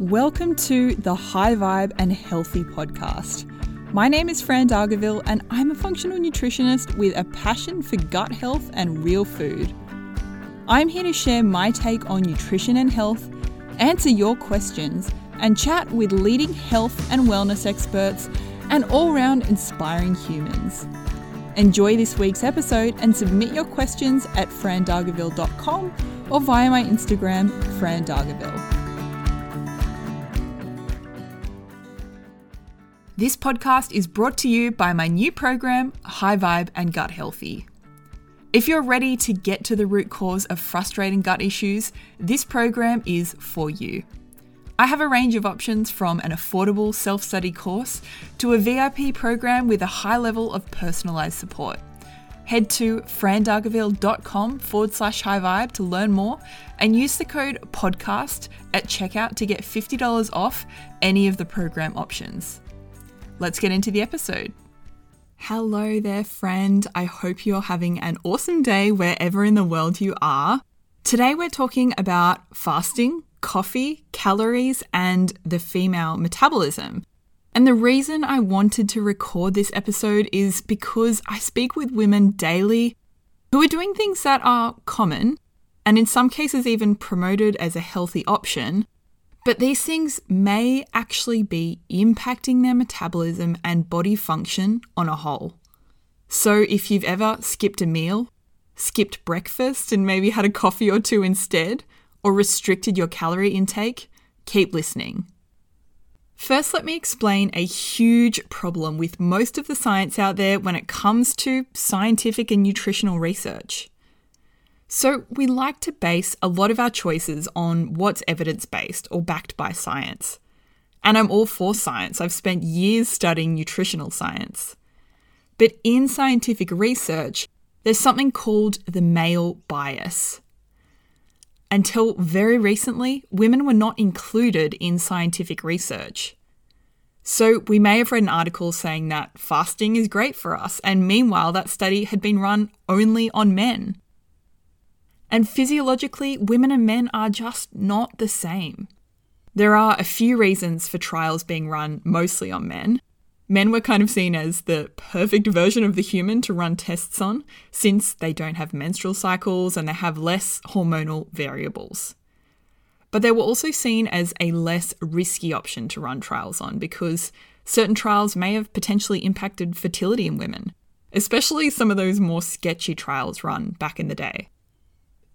Welcome to the High Vibe and Healthy podcast. My name is Fran Dargaville, and I'm a functional nutritionist with a passion for gut health and real food. I'm here to share my take on nutrition and health, answer your questions, and chat with leading health and wellness experts and all round inspiring humans. Enjoy this week's episode and submit your questions at frandargaville.com or via my Instagram, frandargaville. This podcast is brought to you by my new program, High Vibe and Gut Healthy. If you're ready to get to the root cause of frustrating gut issues, this program is for you. I have a range of options from an affordable self study course to a VIP program with a high level of personalised support. Head to frandargaville.com forward slash high vibe to learn more and use the code podcast at checkout to get $50 off any of the program options. Let's get into the episode. Hello there, friend. I hope you're having an awesome day wherever in the world you are. Today, we're talking about fasting, coffee, calories, and the female metabolism. And the reason I wanted to record this episode is because I speak with women daily who are doing things that are common and in some cases even promoted as a healthy option, but these things may actually be impacting their metabolism and body function on a whole. So, if you've ever skipped a meal, skipped breakfast and maybe had a coffee or two instead, or restricted your calorie intake, keep listening. First, let me explain a huge problem with most of the science out there when it comes to scientific and nutritional research. So, we like to base a lot of our choices on what's evidence based or backed by science. And I'm all for science. I've spent years studying nutritional science. But in scientific research, there's something called the male bias. Until very recently, women were not included in scientific research. So, we may have read an article saying that fasting is great for us, and meanwhile, that study had been run only on men. And physiologically, women and men are just not the same. There are a few reasons for trials being run mostly on men. Men were kind of seen as the perfect version of the human to run tests on, since they don't have menstrual cycles and they have less hormonal variables. But they were also seen as a less risky option to run trials on because certain trials may have potentially impacted fertility in women, especially some of those more sketchy trials run back in the day.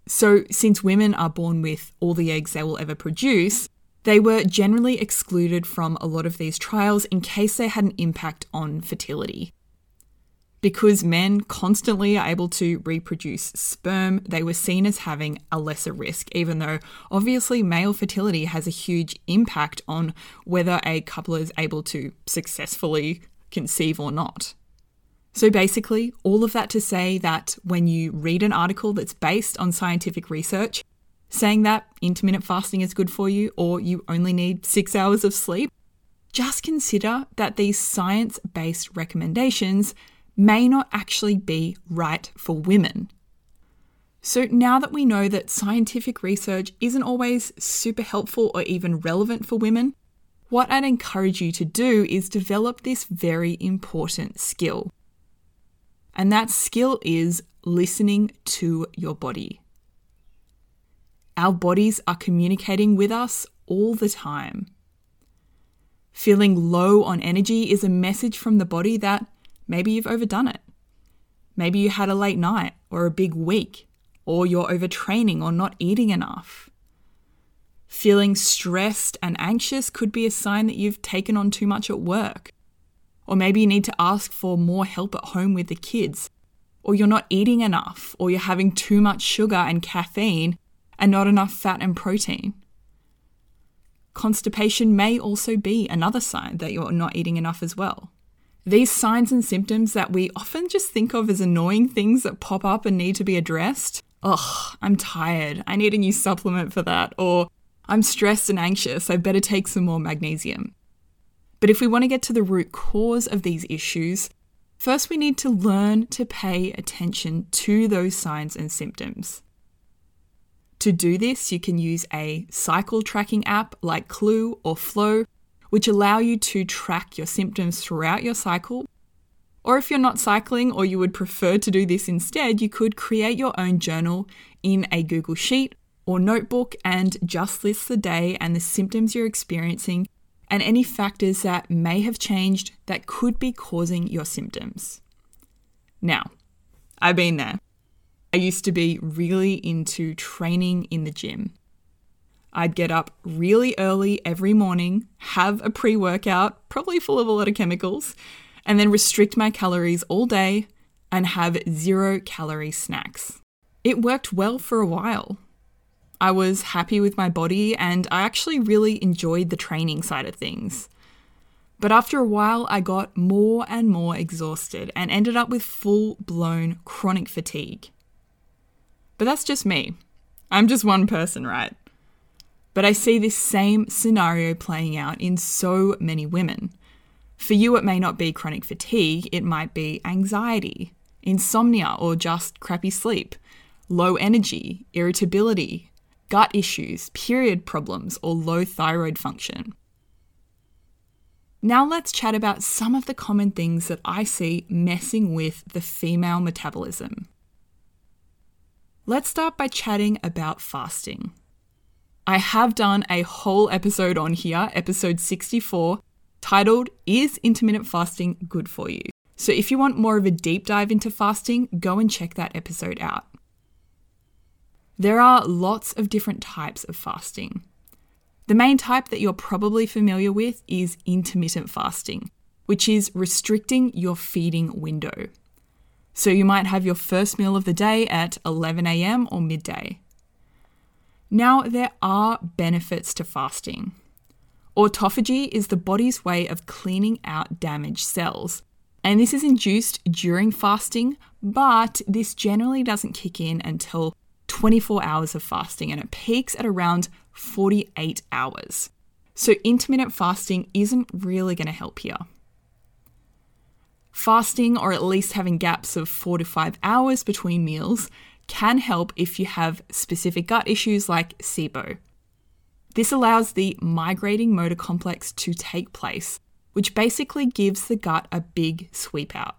So, since women are born with all the eggs they will ever produce, they were generally excluded from a lot of these trials in case they had an impact on fertility. Because men constantly are able to reproduce sperm, they were seen as having a lesser risk, even though obviously male fertility has a huge impact on whether a couple is able to successfully conceive or not. So basically, all of that to say that when you read an article that's based on scientific research, saying that intermittent fasting is good for you or you only need six hours of sleep, just consider that these science based recommendations may not actually be right for women. So, now that we know that scientific research isn't always super helpful or even relevant for women, what I'd encourage you to do is develop this very important skill. And that skill is listening to your body. Our bodies are communicating with us all the time. Feeling low on energy is a message from the body that maybe you've overdone it. Maybe you had a late night or a big week, or you're overtraining or not eating enough. Feeling stressed and anxious could be a sign that you've taken on too much at work. Or maybe you need to ask for more help at home with the kids. Or you're not eating enough, or you're having too much sugar and caffeine and not enough fat and protein. Constipation may also be another sign that you're not eating enough as well. These signs and symptoms that we often just think of as annoying things that pop up and need to be addressed. Ugh, I'm tired. I need a new supplement for that. Or I'm stressed and anxious. I better take some more magnesium. But if we want to get to the root cause of these issues, first we need to learn to pay attention to those signs and symptoms. To do this, you can use a cycle tracking app like Clue or Flo, which allow you to track your symptoms throughout your cycle. Or if you're not cycling or you would prefer to do this instead, you could create your own journal in a Google Sheet or notebook and just list the day and the symptoms you're experiencing and any factors that may have changed that could be causing your symptoms. Now, I've been there. I used to be really into training in the gym. I'd get up really early every morning, have a pre workout, probably full of a lot of chemicals, and then restrict my calories all day and have zero calorie snacks. It worked well for a while. I was happy with my body and I actually really enjoyed the training side of things. But after a while, I got more and more exhausted and ended up with full blown chronic fatigue. But that's just me. I'm just one person, right? But I see this same scenario playing out in so many women. For you, it may not be chronic fatigue, it might be anxiety, insomnia, or just crappy sleep, low energy, irritability, gut issues, period problems, or low thyroid function. Now, let's chat about some of the common things that I see messing with the female metabolism. Let's start by chatting about fasting. I have done a whole episode on here, episode 64, titled Is Intermittent Fasting Good for You? So if you want more of a deep dive into fasting, go and check that episode out. There are lots of different types of fasting. The main type that you're probably familiar with is intermittent fasting, which is restricting your feeding window. So you might have your first meal of the day at 11 a.m. or midday. Now, there are benefits to fasting. Autophagy is the body's way of cleaning out damaged cells, and this is induced during fasting, but this generally doesn't kick in until 24 hours of fasting and it peaks at around 48 hours. So, intermittent fasting isn't really going to help here. Fasting, or at least having gaps of four to five hours between meals, can help if you have specific gut issues like SIBO. This allows the migrating motor complex to take place, which basically gives the gut a big sweep out.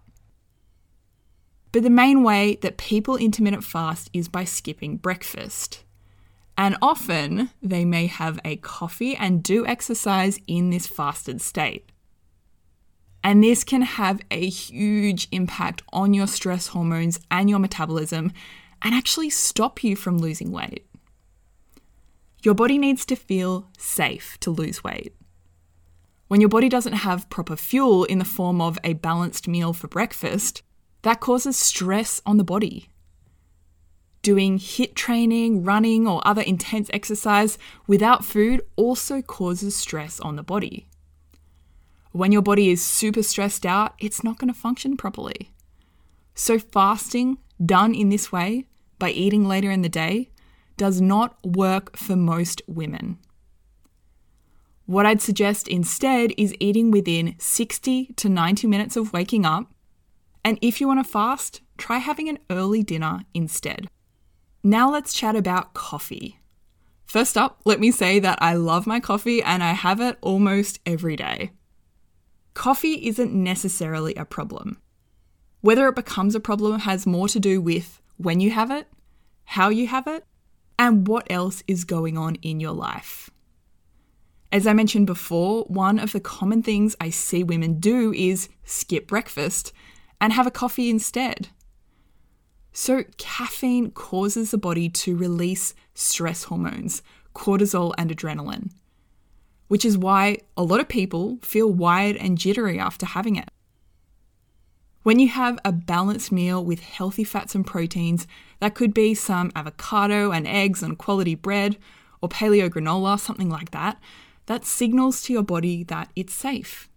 But the main way that people intermittent fast is by skipping breakfast. And often they may have a coffee and do exercise in this fasted state. And this can have a huge impact on your stress hormones and your metabolism and actually stop you from losing weight. Your body needs to feel safe to lose weight. When your body doesn't have proper fuel in the form of a balanced meal for breakfast, that causes stress on the body. Doing HIIT training, running, or other intense exercise without food also causes stress on the body. When your body is super stressed out, it's not going to function properly. So, fasting done in this way, by eating later in the day, does not work for most women. What I'd suggest instead is eating within 60 to 90 minutes of waking up. And if you want to fast, try having an early dinner instead. Now let's chat about coffee. First up, let me say that I love my coffee and I have it almost every day coffee isn't necessarily a problem. Whether it becomes a problem has more to do with when you have it, how you have it, and what else is going on in your life. As I mentioned before, one of the common things I see women do is skip breakfast and have a coffee instead. So, caffeine causes the body to release stress hormones, cortisol and adrenaline which is why a lot of people feel wired and jittery after having it. When you have a balanced meal with healthy fats and proteins, that could be some avocado and eggs and quality bread or paleo granola, something like that, that signals to your body that it's safe.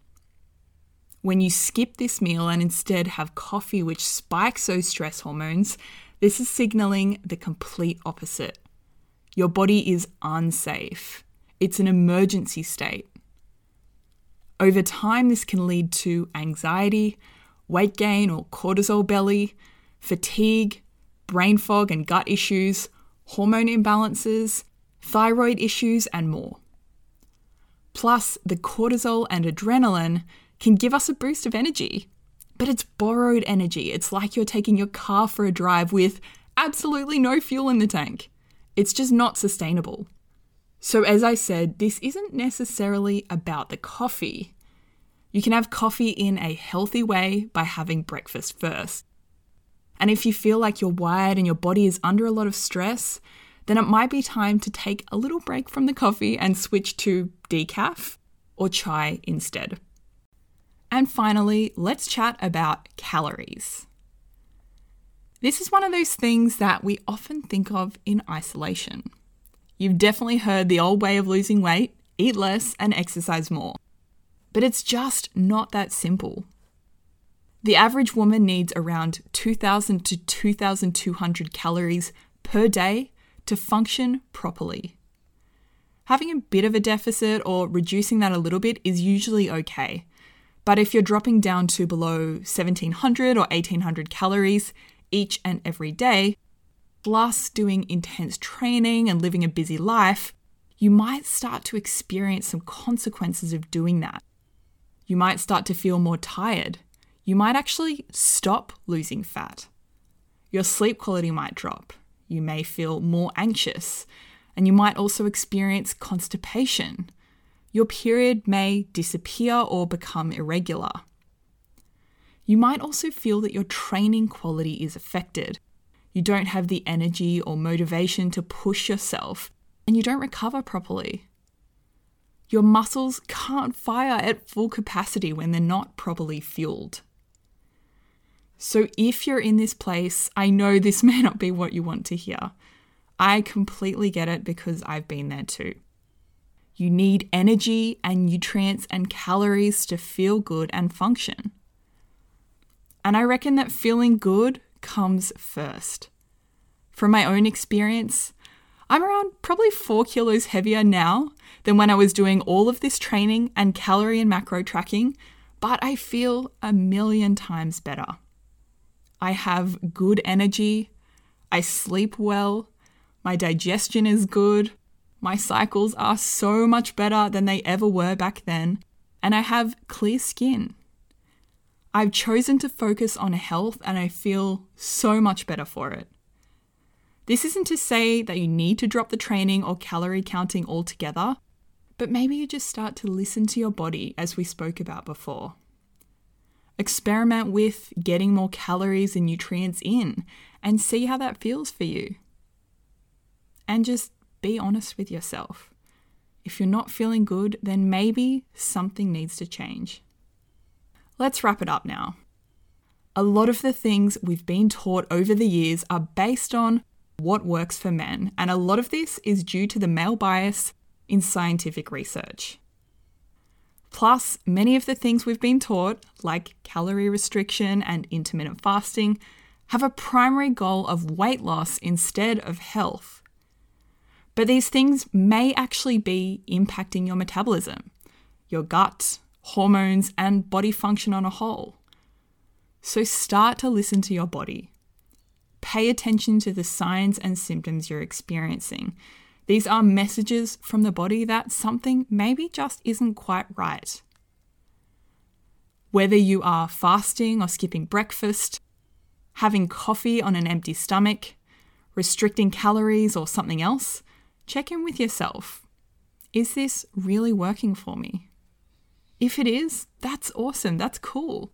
When you skip this meal and instead have coffee, which spikes those stress hormones, this is signaling the complete opposite. Your body is unsafe it's an emergency state. Over time, this can lead to anxiety, weight gain or cortisol belly, fatigue, brain fog and gut issues, hormone imbalances, thyroid issues, and more. Plus, the cortisol and adrenaline can give us a boost of energy. But it's borrowed energy. It's like you're taking your car for a drive with absolutely no fuel in the tank. It's just not sustainable. So, as I said, this isn't necessarily about the coffee. You can have coffee in a healthy way by having breakfast first. And if you feel like you're wired and your body is under a lot of stress, then it might be time to take a little break from the coffee and switch to decaf or chai instead. And finally, let's chat about calories. This is one of those things that we often think of in isolation. You've definitely heard the old way of losing weight eat less and exercise more. But it's just not that simple. The average woman needs around 2,000 to 2,200 calories per day to function properly. Having a bit of a deficit or reducing that a little bit is usually okay. But if you're dropping down to below 1700 or 1800 calories each and every day, plus doing intense training and living a busy life, you might start to experience some consequences of doing that. You might start to feel more tired. You might actually stop losing fat. Your sleep quality might drop. You may feel more anxious. And you might also experience constipation. Your period may disappear or become irregular. You might also feel that your training quality is affected. You don't have the energy or motivation to push yourself, and you don't recover properly. Your muscles can't fire at full capacity when they're not properly fueled. So, if you're in this place, I know this may not be what you want to hear. I completely get it because I've been there too. You need energy and nutrients and calories to feel good and function. And I reckon that feeling good comes first. From my own experience, I'm around probably four kilos heavier now than when I was doing all of this training and calorie and macro tracking, but I feel a million times better. I have good energy, I sleep well, my digestion is good, my cycles are so much better than they ever were back then, and I have clear skin. I've chosen to focus on health and I feel so much better for it. This isn't to say that you need to drop the training or calorie counting altogether, but maybe you just start to listen to your body as we spoke about before. Experiment with getting more calories and nutrients in and see how that feels for you. And just be honest with yourself. If you're not feeling good, then maybe something needs to change. Let's wrap it up now. A lot of the things we've been taught over the years are based on what works for men, and a lot of this is due to the male bias in scientific research. Plus, many of the things we've been taught, like calorie restriction and intermittent fasting, have a primary goal of weight loss instead of health. But these things may actually be impacting your metabolism, your gut, hormones, and body function on a whole. So start to listen to your body. Pay attention to the signs and symptoms you're experiencing. These are messages from the body that something maybe just isn't quite right. Whether you are fasting or skipping breakfast, having coffee on an empty stomach, restricting calories, or something else, check in with yourself. Is this really working for me? If it is, that's awesome, that's cool.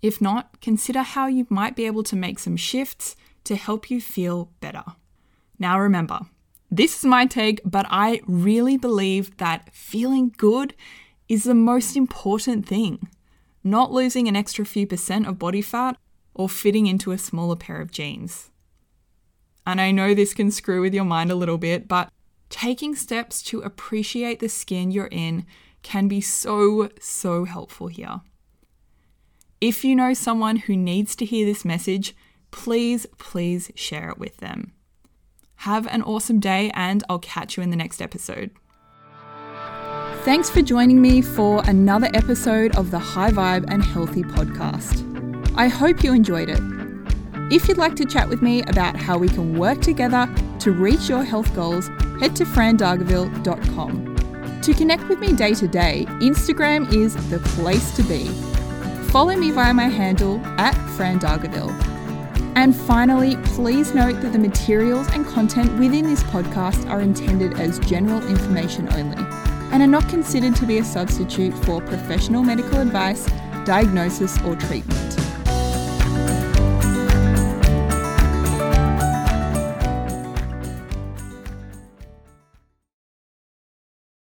If not, consider how you might be able to make some shifts to help you feel better. Now, remember, this is my take, but I really believe that feeling good is the most important thing. Not losing an extra few percent of body fat or fitting into a smaller pair of jeans. And I know this can screw with your mind a little bit, but taking steps to appreciate the skin you're in can be so, so helpful here. If you know someone who needs to hear this message, please, please share it with them. Have an awesome day, and I'll catch you in the next episode. Thanks for joining me for another episode of the High Vibe and Healthy podcast. I hope you enjoyed it. If you'd like to chat with me about how we can work together to reach your health goals, head to frandargaville.com. To connect with me day to day, Instagram is the place to be. Follow me via my handle at frandargaville. And finally, please note that the materials and content within this podcast are intended as general information only and are not considered to be a substitute for professional medical advice, diagnosis, or treatment.